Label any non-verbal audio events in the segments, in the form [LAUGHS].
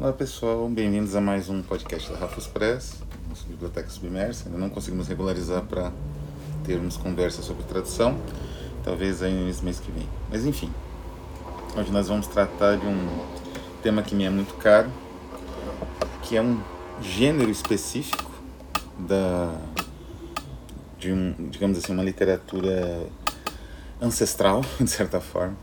Olá pessoal, bem-vindos a mais um podcast da Rafus Press, nossa biblioteca submersa. Ainda não conseguimos regularizar para termos conversa sobre tradução, talvez aí nesse mês que vem. Mas enfim, hoje nós vamos tratar de um tema que me é muito caro, que é um gênero específico da de um, digamos assim, uma literatura ancestral, [LAUGHS] de certa forma,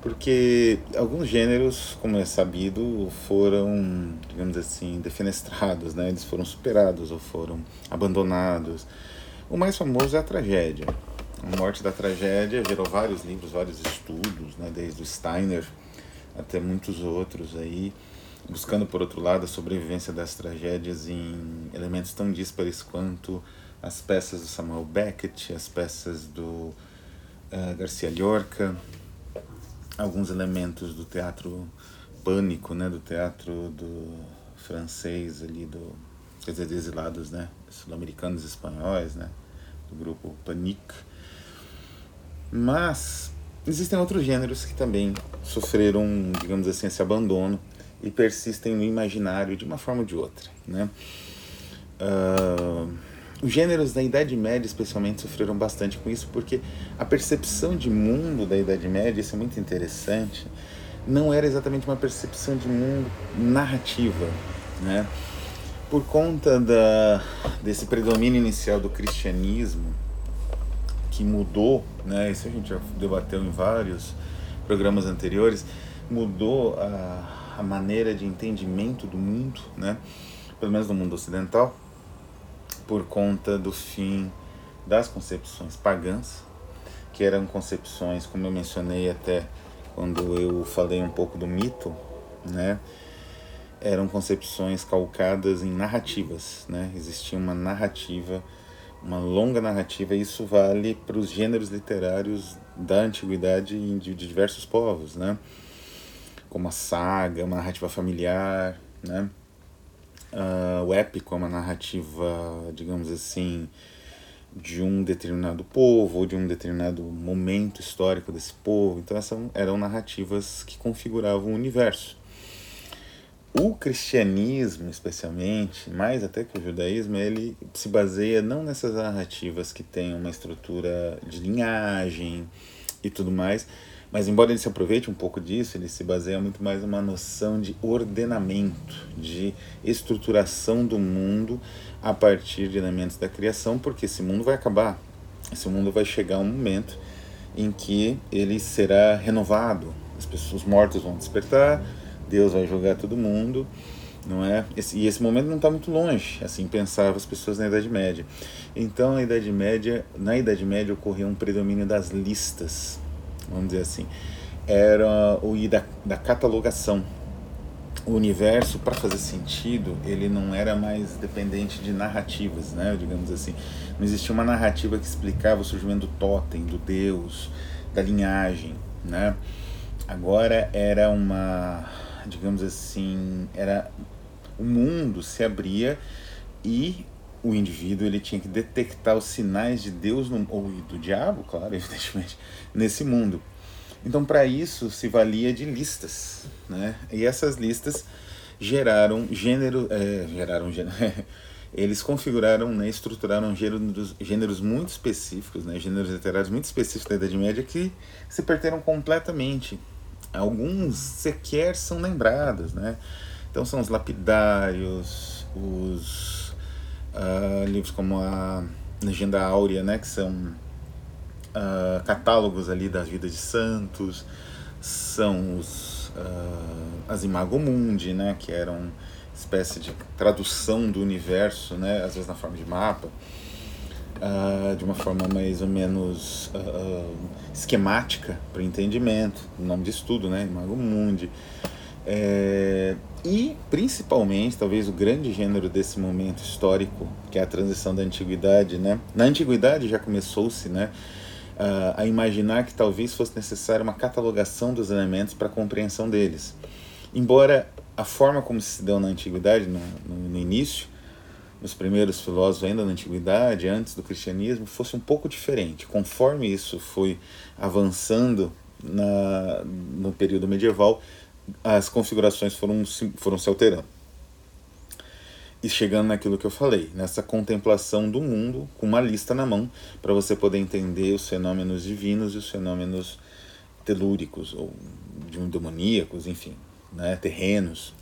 porque alguns gêneros, como é sabido, foram, digamos assim, defenestrados, né? Eles foram superados ou foram abandonados. O mais famoso é a tragédia. A morte da tragédia gerou vários livros, vários estudos, né? Desde o Steiner até muitos outros aí, buscando por outro lado a sobrevivência das tragédias em elementos tão díspares quanto as peças do Samuel Beckett, as peças do uh, Garcia Lorca, alguns elementos do teatro pânico, né, do teatro do francês ali do quer dizer, exilados, né, sul-americanos espanhóis, né, do grupo Panique. Mas existem outros gêneros que também sofreram, digamos assim, esse abandono e persistem no imaginário de uma forma ou de outra, né? Uh, os gêneros da Idade Média, especialmente, sofreram bastante com isso, porque a percepção de mundo da Idade Média, isso é muito interessante, não era exatamente uma percepção de mundo narrativa, né? Por conta da, desse predomínio inicial do cristianismo, que mudou, né? Isso a gente já debateu em vários programas anteriores, mudou a, a maneira de entendimento do mundo, né? Pelo menos no mundo ocidental por conta do fim das concepções pagãs, que eram concepções, como eu mencionei até quando eu falei um pouco do mito, né? Eram concepções calcadas em narrativas, né? Existia uma narrativa, uma longa narrativa, e isso vale para os gêneros literários da antiguidade de diversos povos, né? Como a saga, uma narrativa familiar, né? Uh, o épico é uma narrativa, digamos assim, de um determinado povo ou de um determinado momento histórico desse povo. Então, essas eram narrativas que configuravam o universo. O cristianismo, especialmente, mais até que o judaísmo, ele se baseia não nessas narrativas que têm uma estrutura de linhagem e tudo mais, mas embora ele se aproveite um pouco disso, ele se baseia muito mais numa noção de ordenamento, de estruturação do mundo a partir de elementos da criação, porque esse mundo vai acabar. Esse mundo vai chegar um momento em que ele será renovado. As pessoas mortas vão despertar, Deus vai julgar todo mundo, não é? E esse momento não está muito longe, assim pensavam as pessoas na Idade Média. Então, na Idade Média, na Idade Média ocorreu um predomínio das listas vamos dizer assim, era o ir da, da catalogação. O universo, para fazer sentido, ele não era mais dependente de narrativas, né? digamos assim. Não existia uma narrativa que explicava o surgimento do totem, do deus, da linhagem. Né? Agora era uma, digamos assim, era o mundo se abria e o indivíduo ele tinha que detectar os sinais de Deus no, ou do diabo, claro, [LAUGHS] evidentemente, nesse mundo. Então, para isso se valia de listas, né? E essas listas geraram gênero, é, geraram gênero, [LAUGHS] eles configuraram, né, estruturaram gêneros, gêneros muito específicos, né, gêneros literários muito específicos da Idade Média que se perderam completamente. Alguns sequer são lembrados, né? Então são os lapidários, os uh, livros como a Legenda Áurea, né, que são uh, catálogos ali das vidas de santos, são os, uh, as Imago Mundi, né, que eram espécie de tradução do universo, né, às vezes na forma de mapa, uh, de uma forma mais ou menos esquemática para entendimento, o nome de estudo, né, Imago Mundi. É, e principalmente, talvez o grande gênero desse momento histórico, que é a transição da antiguidade, né? Na antiguidade já começou-se, né, a imaginar que talvez fosse necessária uma catalogação dos elementos para a compreensão deles. Embora a forma como se deu na antiguidade, no, no, no início, os primeiros filósofos ainda na antiguidade, antes do cristianismo, fosse um pouco diferente. Conforme isso foi avançando na, no período medieval, as configurações foram, foram se alterando. E chegando naquilo que eu falei, nessa contemplação do mundo, com uma lista na mão, para você poder entender os fenômenos divinos e os fenômenos telúricos, ou demoníacos, enfim, né, terrenos.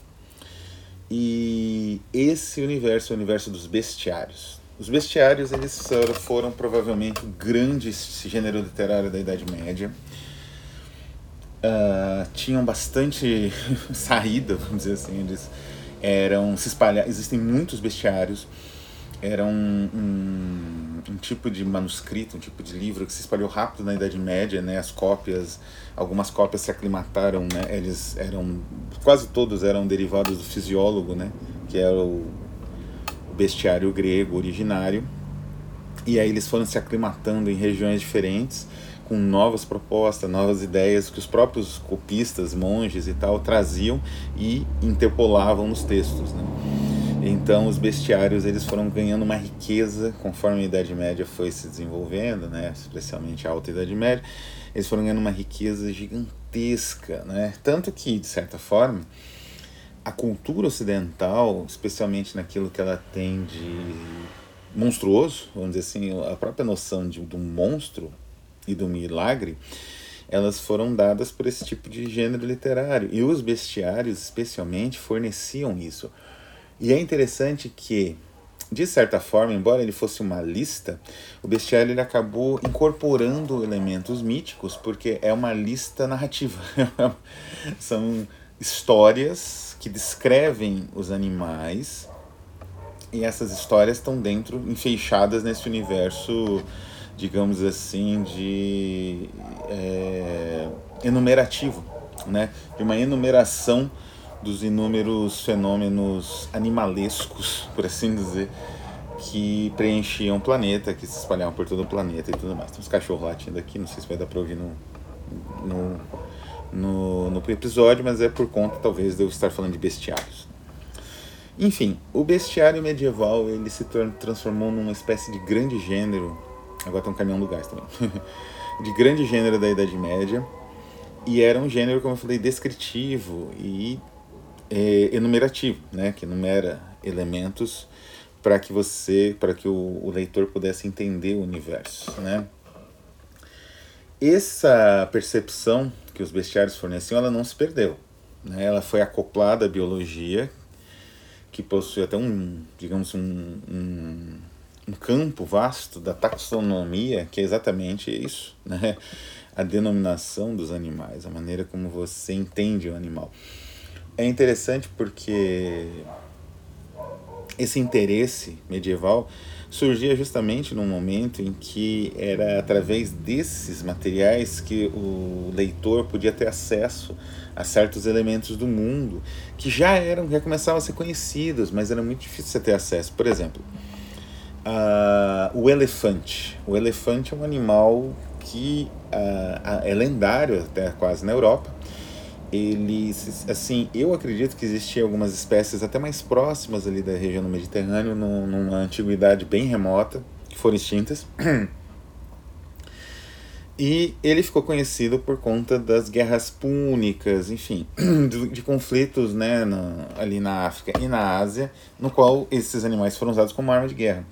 E esse universo é o universo dos bestiários. Os bestiários eles foram provavelmente o grande gênero literário da Idade Média. Uh, tinham bastante [LAUGHS] saída, vamos dizer assim, eles eram se espalhar. Existem muitos bestiários. Era um, um, um, tipo de manuscrito, um tipo de livro que se espalhou rápido na Idade Média, né? As cópias, algumas cópias se aclimataram, né? Eles eram quase todos eram derivados do fisiólogo, né? Que era o bestiário grego originário. E aí eles foram se aclimatando em regiões diferentes com novas propostas, novas ideias que os próprios copistas, monges e tal traziam e interpolavam nos textos. Né? Então os bestiários eles foram ganhando uma riqueza conforme a Idade Média foi se desenvolvendo, né? especialmente a Alta Idade Média, eles foram ganhando uma riqueza gigantesca, né? tanto que de certa forma a cultura ocidental, especialmente naquilo que ela tem de monstruoso, vamos dizer assim, a própria noção de, de um monstro e do milagre, elas foram dadas por esse tipo de gênero literário. E os bestiários, especialmente, forneciam isso. E é interessante que, de certa forma, embora ele fosse uma lista, o bestiário ele acabou incorporando elementos míticos, porque é uma lista narrativa. [LAUGHS] São histórias que descrevem os animais e essas histórias estão dentro, enfeixadas nesse universo digamos assim, de é, enumerativo, né? de uma enumeração dos inúmeros fenômenos animalescos, por assim dizer, que preenchiam o planeta, que se espalhavam por todo o planeta e tudo mais. Tem uns cachorros latindo aqui, não sei se vai dar para ouvir no, no, no, no episódio, mas é por conta, talvez, de eu estar falando de bestiários. Enfim, o bestiário medieval ele se transformou numa espécie de grande gênero Agora tem um caminhão do gás também. [LAUGHS] de grande gênero da Idade Média. E era um gênero, como eu falei, descritivo e é, enumerativo, né? Que enumera elementos para que você, para que o, o, leitor pudesse entender o universo, né? Essa percepção que os bestiários forneciam, ela não se perdeu, né? Ela foi acoplada à biologia, que possui até um, digamos, um, um um campo vasto da taxonomia, que é exatamente isso, né? a denominação dos animais, a maneira como você entende o animal. É interessante porque esse interesse medieval surgia justamente num momento em que era através desses materiais que o leitor podia ter acesso a certos elementos do mundo que já eram já começavam a ser conhecidos, mas era muito difícil você ter acesso. Por exemplo, uh, o elefante. O elefante é um animal que uh, é lendário até quase na Europa. Ele, assim, eu acredito que existiam algumas espécies até mais próximas ali da região do Mediterrâneo, numa antiguidade bem remota, que foram extintas. [CLEARS THROAT] E ele ficou conhecido por conta das guerras púnicas, enfim, [CLEARS THROAT] de, de conflitos né, na, ali na África e na Ásia, no qual esses animais foram usados como arma de guerra.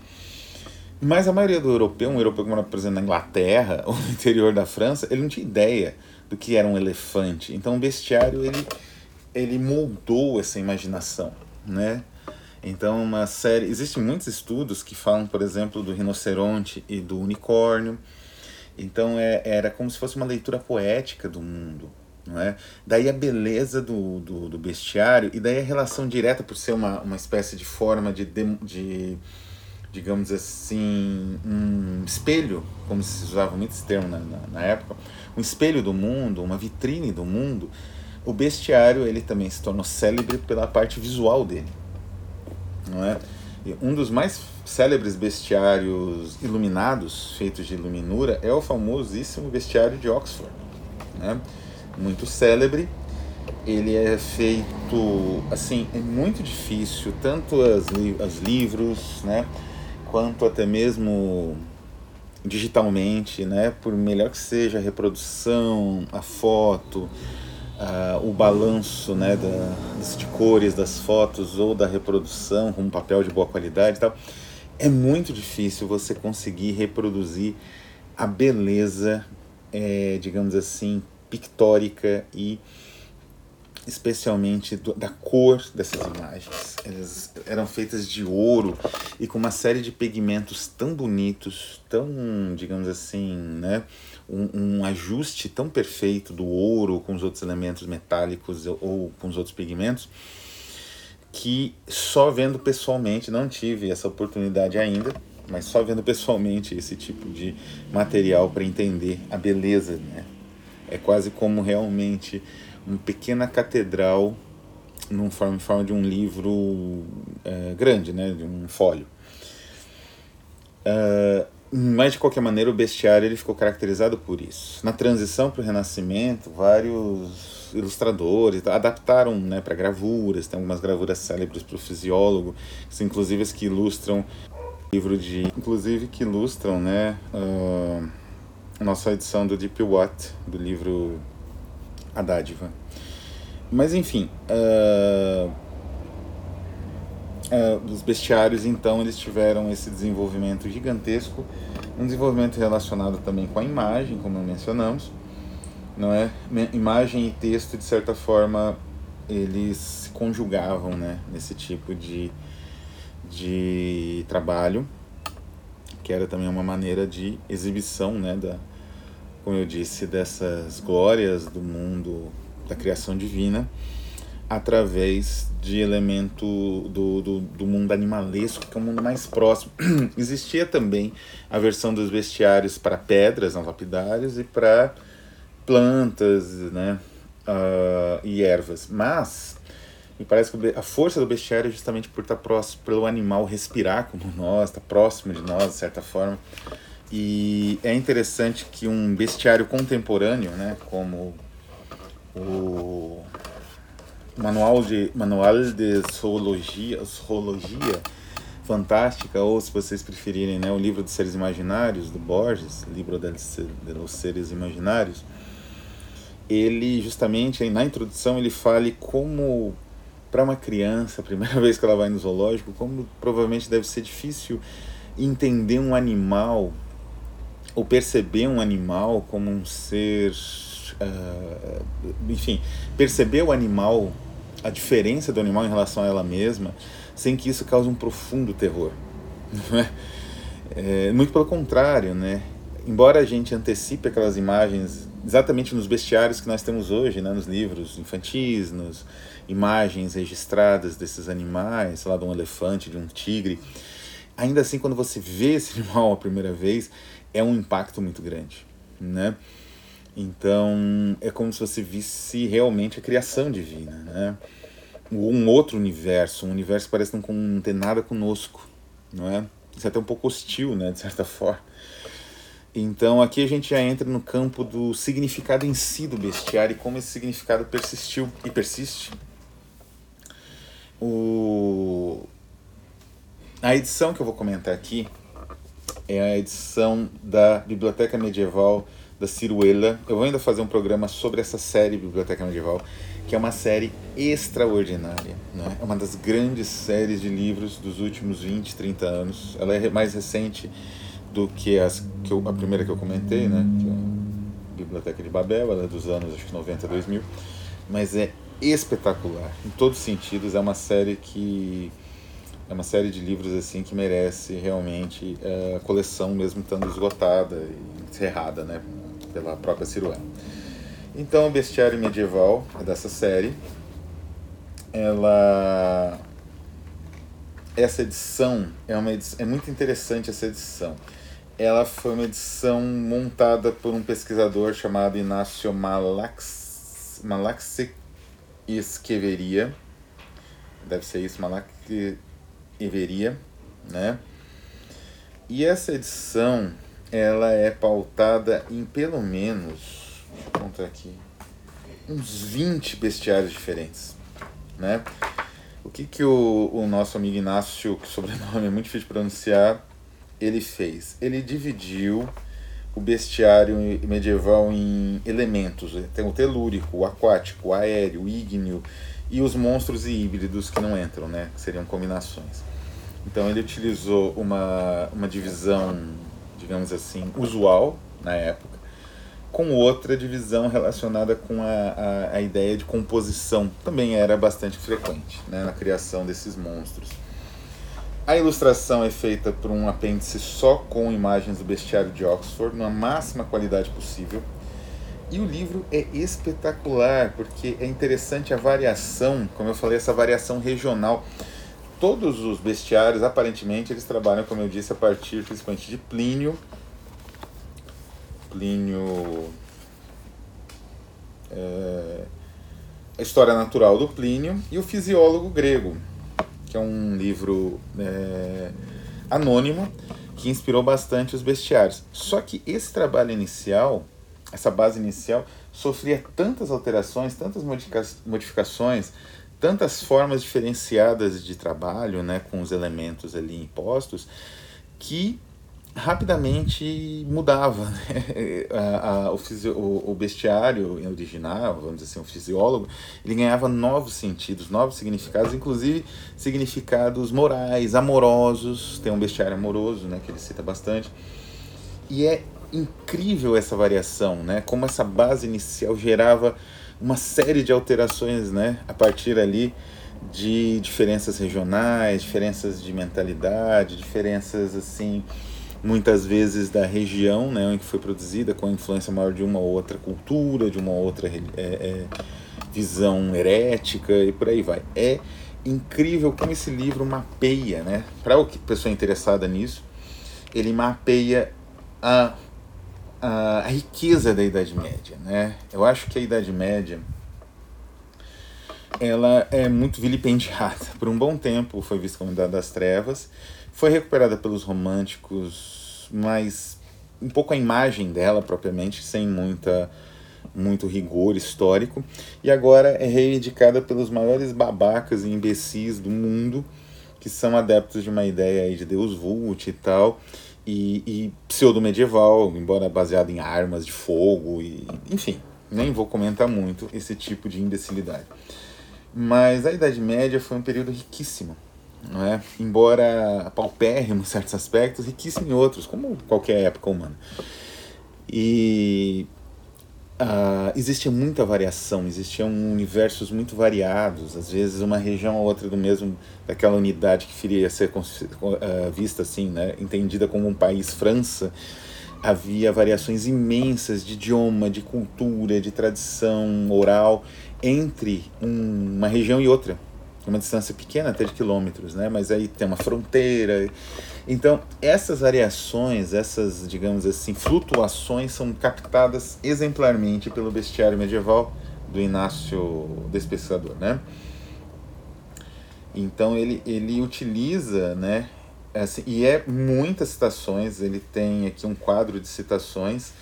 Mas a maioria do europeu, um europeu que mora, por exemplo, na Inglaterra [LAUGHS] ou no interior da França, ele não tinha ideia do que era um elefante. Então o bestiário, ele, ele moldou essa imaginação, né? Então uma série... Existem muitos estudos que falam, por exemplo, do rinoceronte e do unicórnio. Então é, era como se fosse uma leitura poética do mundo, não é? Daí a beleza do, do, do bestiário e daí a relação direta por ser uma, uma espécie de forma de, de, de digamos assim, um espelho, como se usava muito esse termo na, na, na, época, um espelho do mundo, uma vitrine do mundo, o bestiário ele também se tornou célebre pela parte visual dele, não é? Um dos mais célebres bestiários iluminados, feitos de iluminura, é o famosíssimo bestiário de Oxford, né? Muito célebre, ele é feito assim é muito difícil tanto as, li as livros né quanto até mesmo digitalmente, né? Por melhor que seja a reprodução, a foto, uh, o balanço né, da, de cores das fotos ou da reprodução com um papel de boa qualidade e tal, é muito difícil você conseguir reproduzir a beleza, é, digamos assim, pictórica e especialmente do, da cor dessas imagens. Elas eram feitas de ouro e com uma série de pigmentos tão bonitos, tão, digamos assim, né, um, um, ajuste tão perfeito do ouro com os outros elementos metálicos ou com os outros pigmentos que só vendo pessoalmente, não tive essa oportunidade ainda, mas só vendo pessoalmente esse tipo de material para entender a beleza, né? É quase como realmente uma pequena catedral num forma, em forma de um livro é, grande, né? De um folho. Uh, mas de qualquer maneira o bestiário ele ficou caracterizado por isso. Na transição para o Renascimento, vários ilustradores adaptaram né, para gravuras, tem algumas gravuras célebres para o fisiólogo, inclusive as que ilustram livro de, inclusive que ilustram, né, uh, nossa edição do Deep Watt do livro A Dádiva. Mas enfim, uh, uh, os bestiários então eles tiveram esse desenvolvimento gigantesco, um desenvolvimento relacionado também com a imagem, como mencionamos, não é? Imagem e texto de certa forma eles se conjugavam, né, nesse tipo de de trabalho, que era também uma maneira de exibição, né, da, como eu disse, dessas glórias do mundo da criação divina através de elemento do, do, do mundo animalesco, que é o mundo mais próximo. [CLEARS THROAT] Existia também a versão dos bestiários para pedras, não lapidários, e para plantas né, uh, e ervas. Mas me parece que a força do bestiário é justamente por estar próximo, pelo animal respirar como nós, estar próximo de nós, de certa forma. E é interessante que um bestiário contemporâneo, né, como o manual de manual de zoologia, zoologia fantástica ou se vocês preferirem, né, o livro dos seres imaginários do Borges, livro dos seres imaginários, ele justamente na introdução ele fale como para uma criança, a primeira [LAUGHS] vez que ela vai no zoológico, como provavelmente deve ser difícil entender um animal ou perceber um animal como um ser, uh, enfim, perceber o animal, a diferença do animal em relação a ela mesma, sem que isso cause um profundo terror. [LAUGHS] É, muito pelo contrário, né? Embora a gente antecipe aquelas imagens exatamente nos bestiários que nós temos hoje, né, nos livros infantis, nos imagens registradas desses animais, sei lá, de um elefante, de um tigre. Ainda assim, quando você vê esse [LAUGHS] animal a primeira vez, é um impacto muito grande, né? Então, é como se você visse realmente a criação divina, né? Um outro universo, um universo que parece não, não ter nada conosco, não é? Isso é até um pouco hostil, né, de certa [LAUGHS] forma. Então aqui a gente já entra no campo do significado em si do bestiário e como esse significado persistiu e persiste. O... A edição que eu vou comentar aqui é a edição da Biblioteca Medieval da Ciruela. Eu vou ainda fazer um programa sobre essa série Biblioteca Medieval, que é uma série extraordinária. Né? É uma das grandes séries de livros dos últimos 20, 30 anos. Ela é mais recente do que, as, que eu, a primeira que eu comentei, né? Que é a Biblioteca de Babel, ela é dos anos acho que 90, 2000, mas é espetacular, em todos os sentidos, é uma série que é uma série de livros assim que merece realmente é, a coleção mesmo estando esgotada e encerrada, né, pela própria Ciruela. Então, o Bestiário Medieval é dessa série. Ela essa edição é uma edição, é muito interessante essa edição ela foi uma edição montada por um pesquisador chamado Inácio Malax, Malaxi Esqueveria. Deve ser isso, Malaxi Everia, né? E essa edição, ela é pautada em pelo menos, vou contar aqui, uns 20 bestiários diferentes, né? O que que o, o nosso amigo Inácio, que sobrenome é muito difícil de pronunciar, ele fez? Ele dividiu o bestiário medieval em elementos. Tem o telúrico, o aquático, o aéreo, o ígneo e os monstros e híbridos que não entram, né? Que seriam combinações. Então ele utilizou uma, uma divisão, digamos assim, usual na época, com outra divisão relacionada com a, a, a ideia de composição, também era bastante frequente né, na criação desses monstros. A ilustração é feita por um apêndice só com imagens do bestiário de Oxford, na máxima qualidade possível. E o livro é espetacular, porque é interessante a variação, como eu falei, essa variação regional todos os bestiários, aparentemente, eles trabalham, como eu disse, a partir principalmente de Plínio. Plínio. É, a História Natural do Plínio e o Fisiólogo Grego, que é um livro é, anônimo que inspirou bastante os bestiários. Só que esse trabalho inicial, essa base inicial, sofria tantas alterações, tantas modificações, tantas formas diferenciadas de trabalho, né, com os elementos ali impostos, que rapidamente mudava [LAUGHS] né? a, a, o, fisio, o, o, bestiário original, vamos dizer assim, o fisiólogo, ele ganhava novos sentidos, novos significados, inclusive significados morais, amorosos, tem um bestiário amoroso, né, que ele cita bastante, e é incrível essa variação, né, como essa base inicial gerava uma série de alterações né, a partir ali de diferenças regionais, diferenças de mentalidade, diferenças assim muitas vezes da região né, em que foi produzida, com a influência maior de uma ou outra cultura, de uma outra é, é, visão herética e por aí vai. É incrível como esse livro mapeia, né, para a pessoa interessada nisso, ele mapeia a a, riqueza da Idade Média, né? Eu acho que a Idade Média ela é muito vilipendiada. Por um bom tempo foi vista como Idade das Trevas, foi recuperada pelos românticos, mas um pouco a imagem dela propriamente, sem muita muito rigor histórico, e agora é reivindicada pelos maiores babacas e imbecis do mundo, que são adeptos de uma ideia aí de Deus Vult e tal, e, e pseudo-medieval, embora baseado em armas de fogo, e enfim, nem vou comentar muito esse tipo de imbecilidade. Mas a Idade Média foi um período riquíssimo, não é? embora paupérrimo em certos aspectos, riquíssimo em outros, como qualquer época humana. E uh, existia muita variação, existiam universos muito variados, às vezes uma região ou outra do mesmo, daquela unidade que queria ser uh, vista assim, né, entendida como um país França, havia variações imensas de idioma, de cultura, de tradição oral entre um, uma região e outra uma distância pequena, até de quilômetros, né? Mas aí tem uma fronteira. Então, essas variações, essas, digamos assim, flutuações são captadas exemplarmente pelo bestiário medieval do Inácio Despescador, né? Então, ele, ele utiliza, né? Assim, e é muitas citações, ele tem aqui um quadro de citações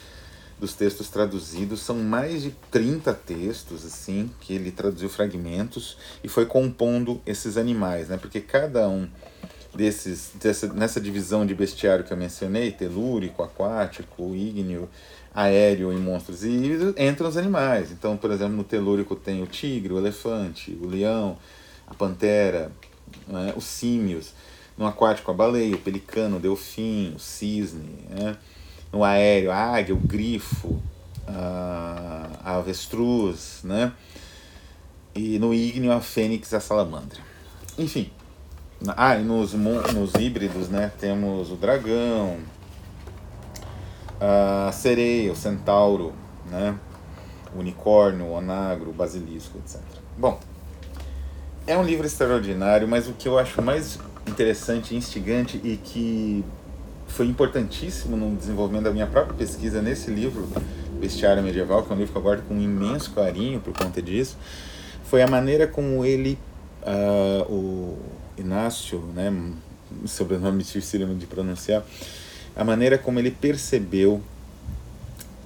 dos textos traduzidos, são mais de 30 textos assim que ele traduziu fragmentos e foi compondo esses animais, né? Porque cada um desses dessa, nessa divisão de bestiário que eu mencionei, telúrico, aquático, ígneo, aéreo e monstros e entram os animais. Então, por exemplo, no telúrico tem o tigre, o elefante, o leão, a pantera, né? os símios. No aquático, a baleia, o pelicano, o delfim, o cisne, né? no aéreo a águia, o grifo, a, a avestruz, né? E no ígneo a fênix e a salamandra. Enfim. Ah, e nos, nos híbridos, né? Temos o dragão, a sereia, o centauro, né? O unicórnio, o onagro, o basilisco, etc. Bom, é um livro extraordinário, mas o que eu acho mais interessante, instigante e que foi importantíssimo no desenvolvimento da minha própria pesquisa nesse livro, Bestiário Medieval, que é um livro que eu guardo com um imenso carinho por conta disso, foi a maneira como ele, uh, o Inácio, né, sobrenome difícil de pronunciar, a maneira como ele percebeu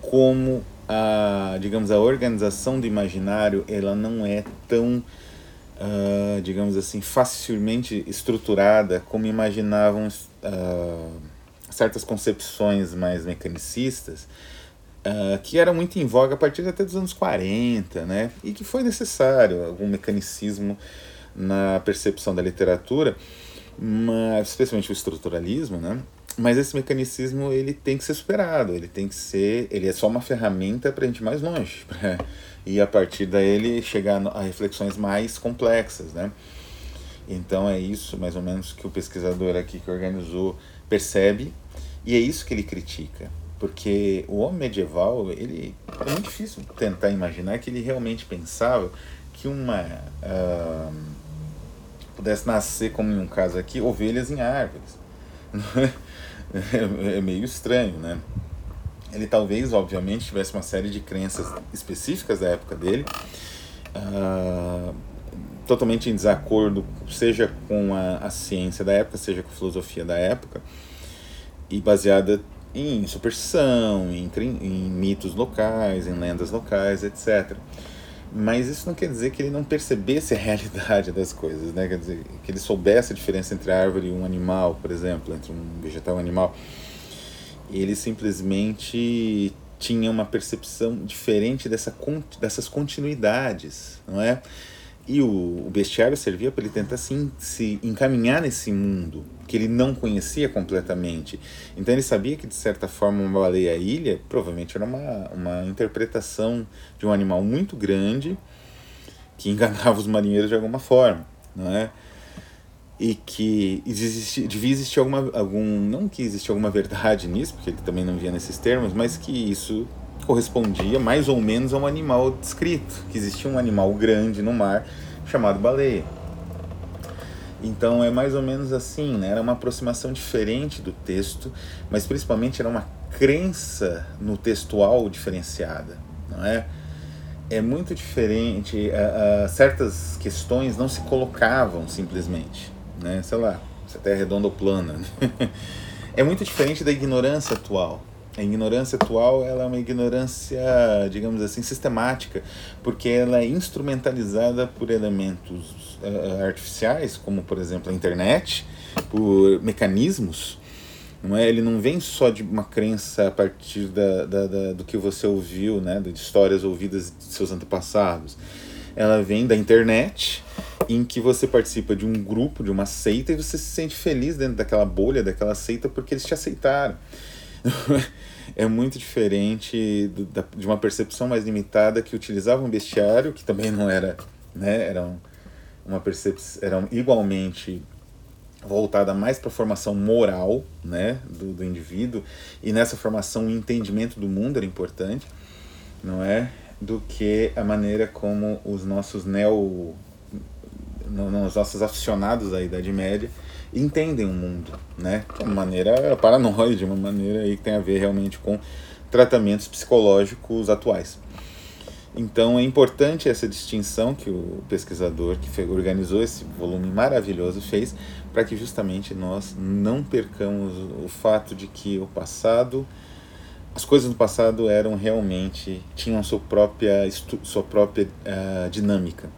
como a, digamos, a organização do imaginário, ela não é tão, uh, digamos assim, facilmente estruturada como imaginavam uh, certas concepções mais mecanicistas uh, que eram muito em voga a partir até dos anos 40, né? E que foi necessário algum mecanicismo na percepção da literatura, mas especialmente o estruturalismo, né? Mas esse mecanicismo ele tem que ser superado, ele tem que ser, ele é só uma ferramenta para a gente ir mais longe, [LAUGHS] e a partir daí chegar a reflexões mais complexas, né? Então é isso mais ou menos que o pesquisador aqui que organizou percebe e é isso que ele critica, porque o homem medieval ele é muito difícil tentar imaginar que ele realmente pensava que uma uh, pudesse nascer como em um caso aqui ovelhas em árvores. [LAUGHS] é meio estranho, né? Ele talvez, obviamente, tivesse uma série de crenças específicas da época dele, uh, totalmente em desacordo, seja com a, a ciência da época, seja com a filosofia da época, e baseada em superstição, em, em mitos locais, em lendas locais, etc. Mas isso não quer dizer que ele não percebesse a realidade das coisas, né? Quer dizer, que ele soubesse a diferença entre a árvore e um animal, por exemplo, entre um vegetal e um animal. Ele simplesmente tinha uma percepção diferente dessa, dessas continuidades, não é? E o, o bestiário servia para ele tentar assim, se encaminhar nesse mundo que ele não conhecia completamente. Então ele sabia que, de certa forma, uma baleia-ilha provavelmente era uma, uma interpretação de um animal muito grande que enganava os marinheiros de alguma forma, não é? E que existe, devia existir alguma, algum, não que existia alguma verdade nisso, porque ele também não via nesses termos, mas que isso correspondia mais ou menos a um animal descrito, que existia um animal grande no mar chamado baleia. Então é mais ou menos assim, né? Era uma aproximação diferente do texto, mas principalmente era uma crença no textual diferenciada, não é? É muito diferente, uh, uh, certas questões não se colocavam simplesmente, né? Sei lá, se a Terra é redonda ou plana. [LAUGHS] é muito diferente da ignorância atual, a ignorância atual ela é uma ignorância, digamos assim, sistemática, porque ela é instrumentalizada por elementos uh, artificiais, como por exemplo a internet, por mecanismos. Não é? Ele não vem só de uma crença a partir da, da, da, do que você ouviu, né, de histórias ouvidas de seus antepassados. Ela vem da internet, em que você participa de um grupo, de uma seita, e você se sente feliz dentro daquela bolha, daquela seita, porque eles te aceitaram. [LAUGHS] é muito diferente da, de uma percepção mais limitada que utilizava um bestiário, que também não era, né, era uma percepção, era igualmente voltada mais para a formação moral, né, do, do indivíduo, e nessa formação o entendimento do mundo era importante, não é, do que a maneira como os nossos neo, os nossos aficionados da Idade Média entendem o mundo, né? De uma maneira paranoide, uma maneira aí que tem a ver realmente com tratamentos psicológicos atuais. Então é importante essa distinção que o pesquisador que organizou esse volume maravilhoso fez para que justamente nós não percamos o fato de que o passado, as coisas do passado eram realmente tinham sua própria sua própria uh, dinâmica,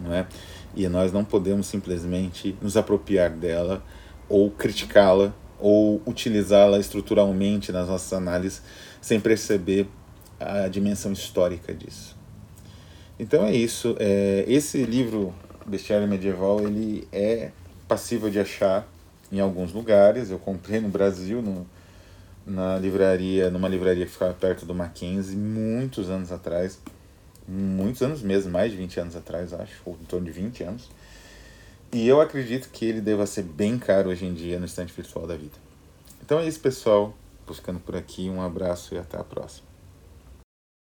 não é? E nós não podemos simplesmente nos apropriar dela ou criticá-la ou utilizá-la estruturalmente nas nossas análises sem perceber a dimensão histórica disso. Então é isso. É, esse livro Bestiário Medieval ele é passível de achar em alguns lugares. Eu comprei no Brasil, no, na livraria, numa livraria que ficava perto do Mackenzie, muitos anos atrás muitos anos mesmo, mais de 20 anos atrás, acho, ou em torno de 20 anos. E eu acredito que ele deva ser bem caro hoje em dia no estante virtual da vida. Então é isso, pessoal. Buscando por aqui. Um abraço e até a próxima.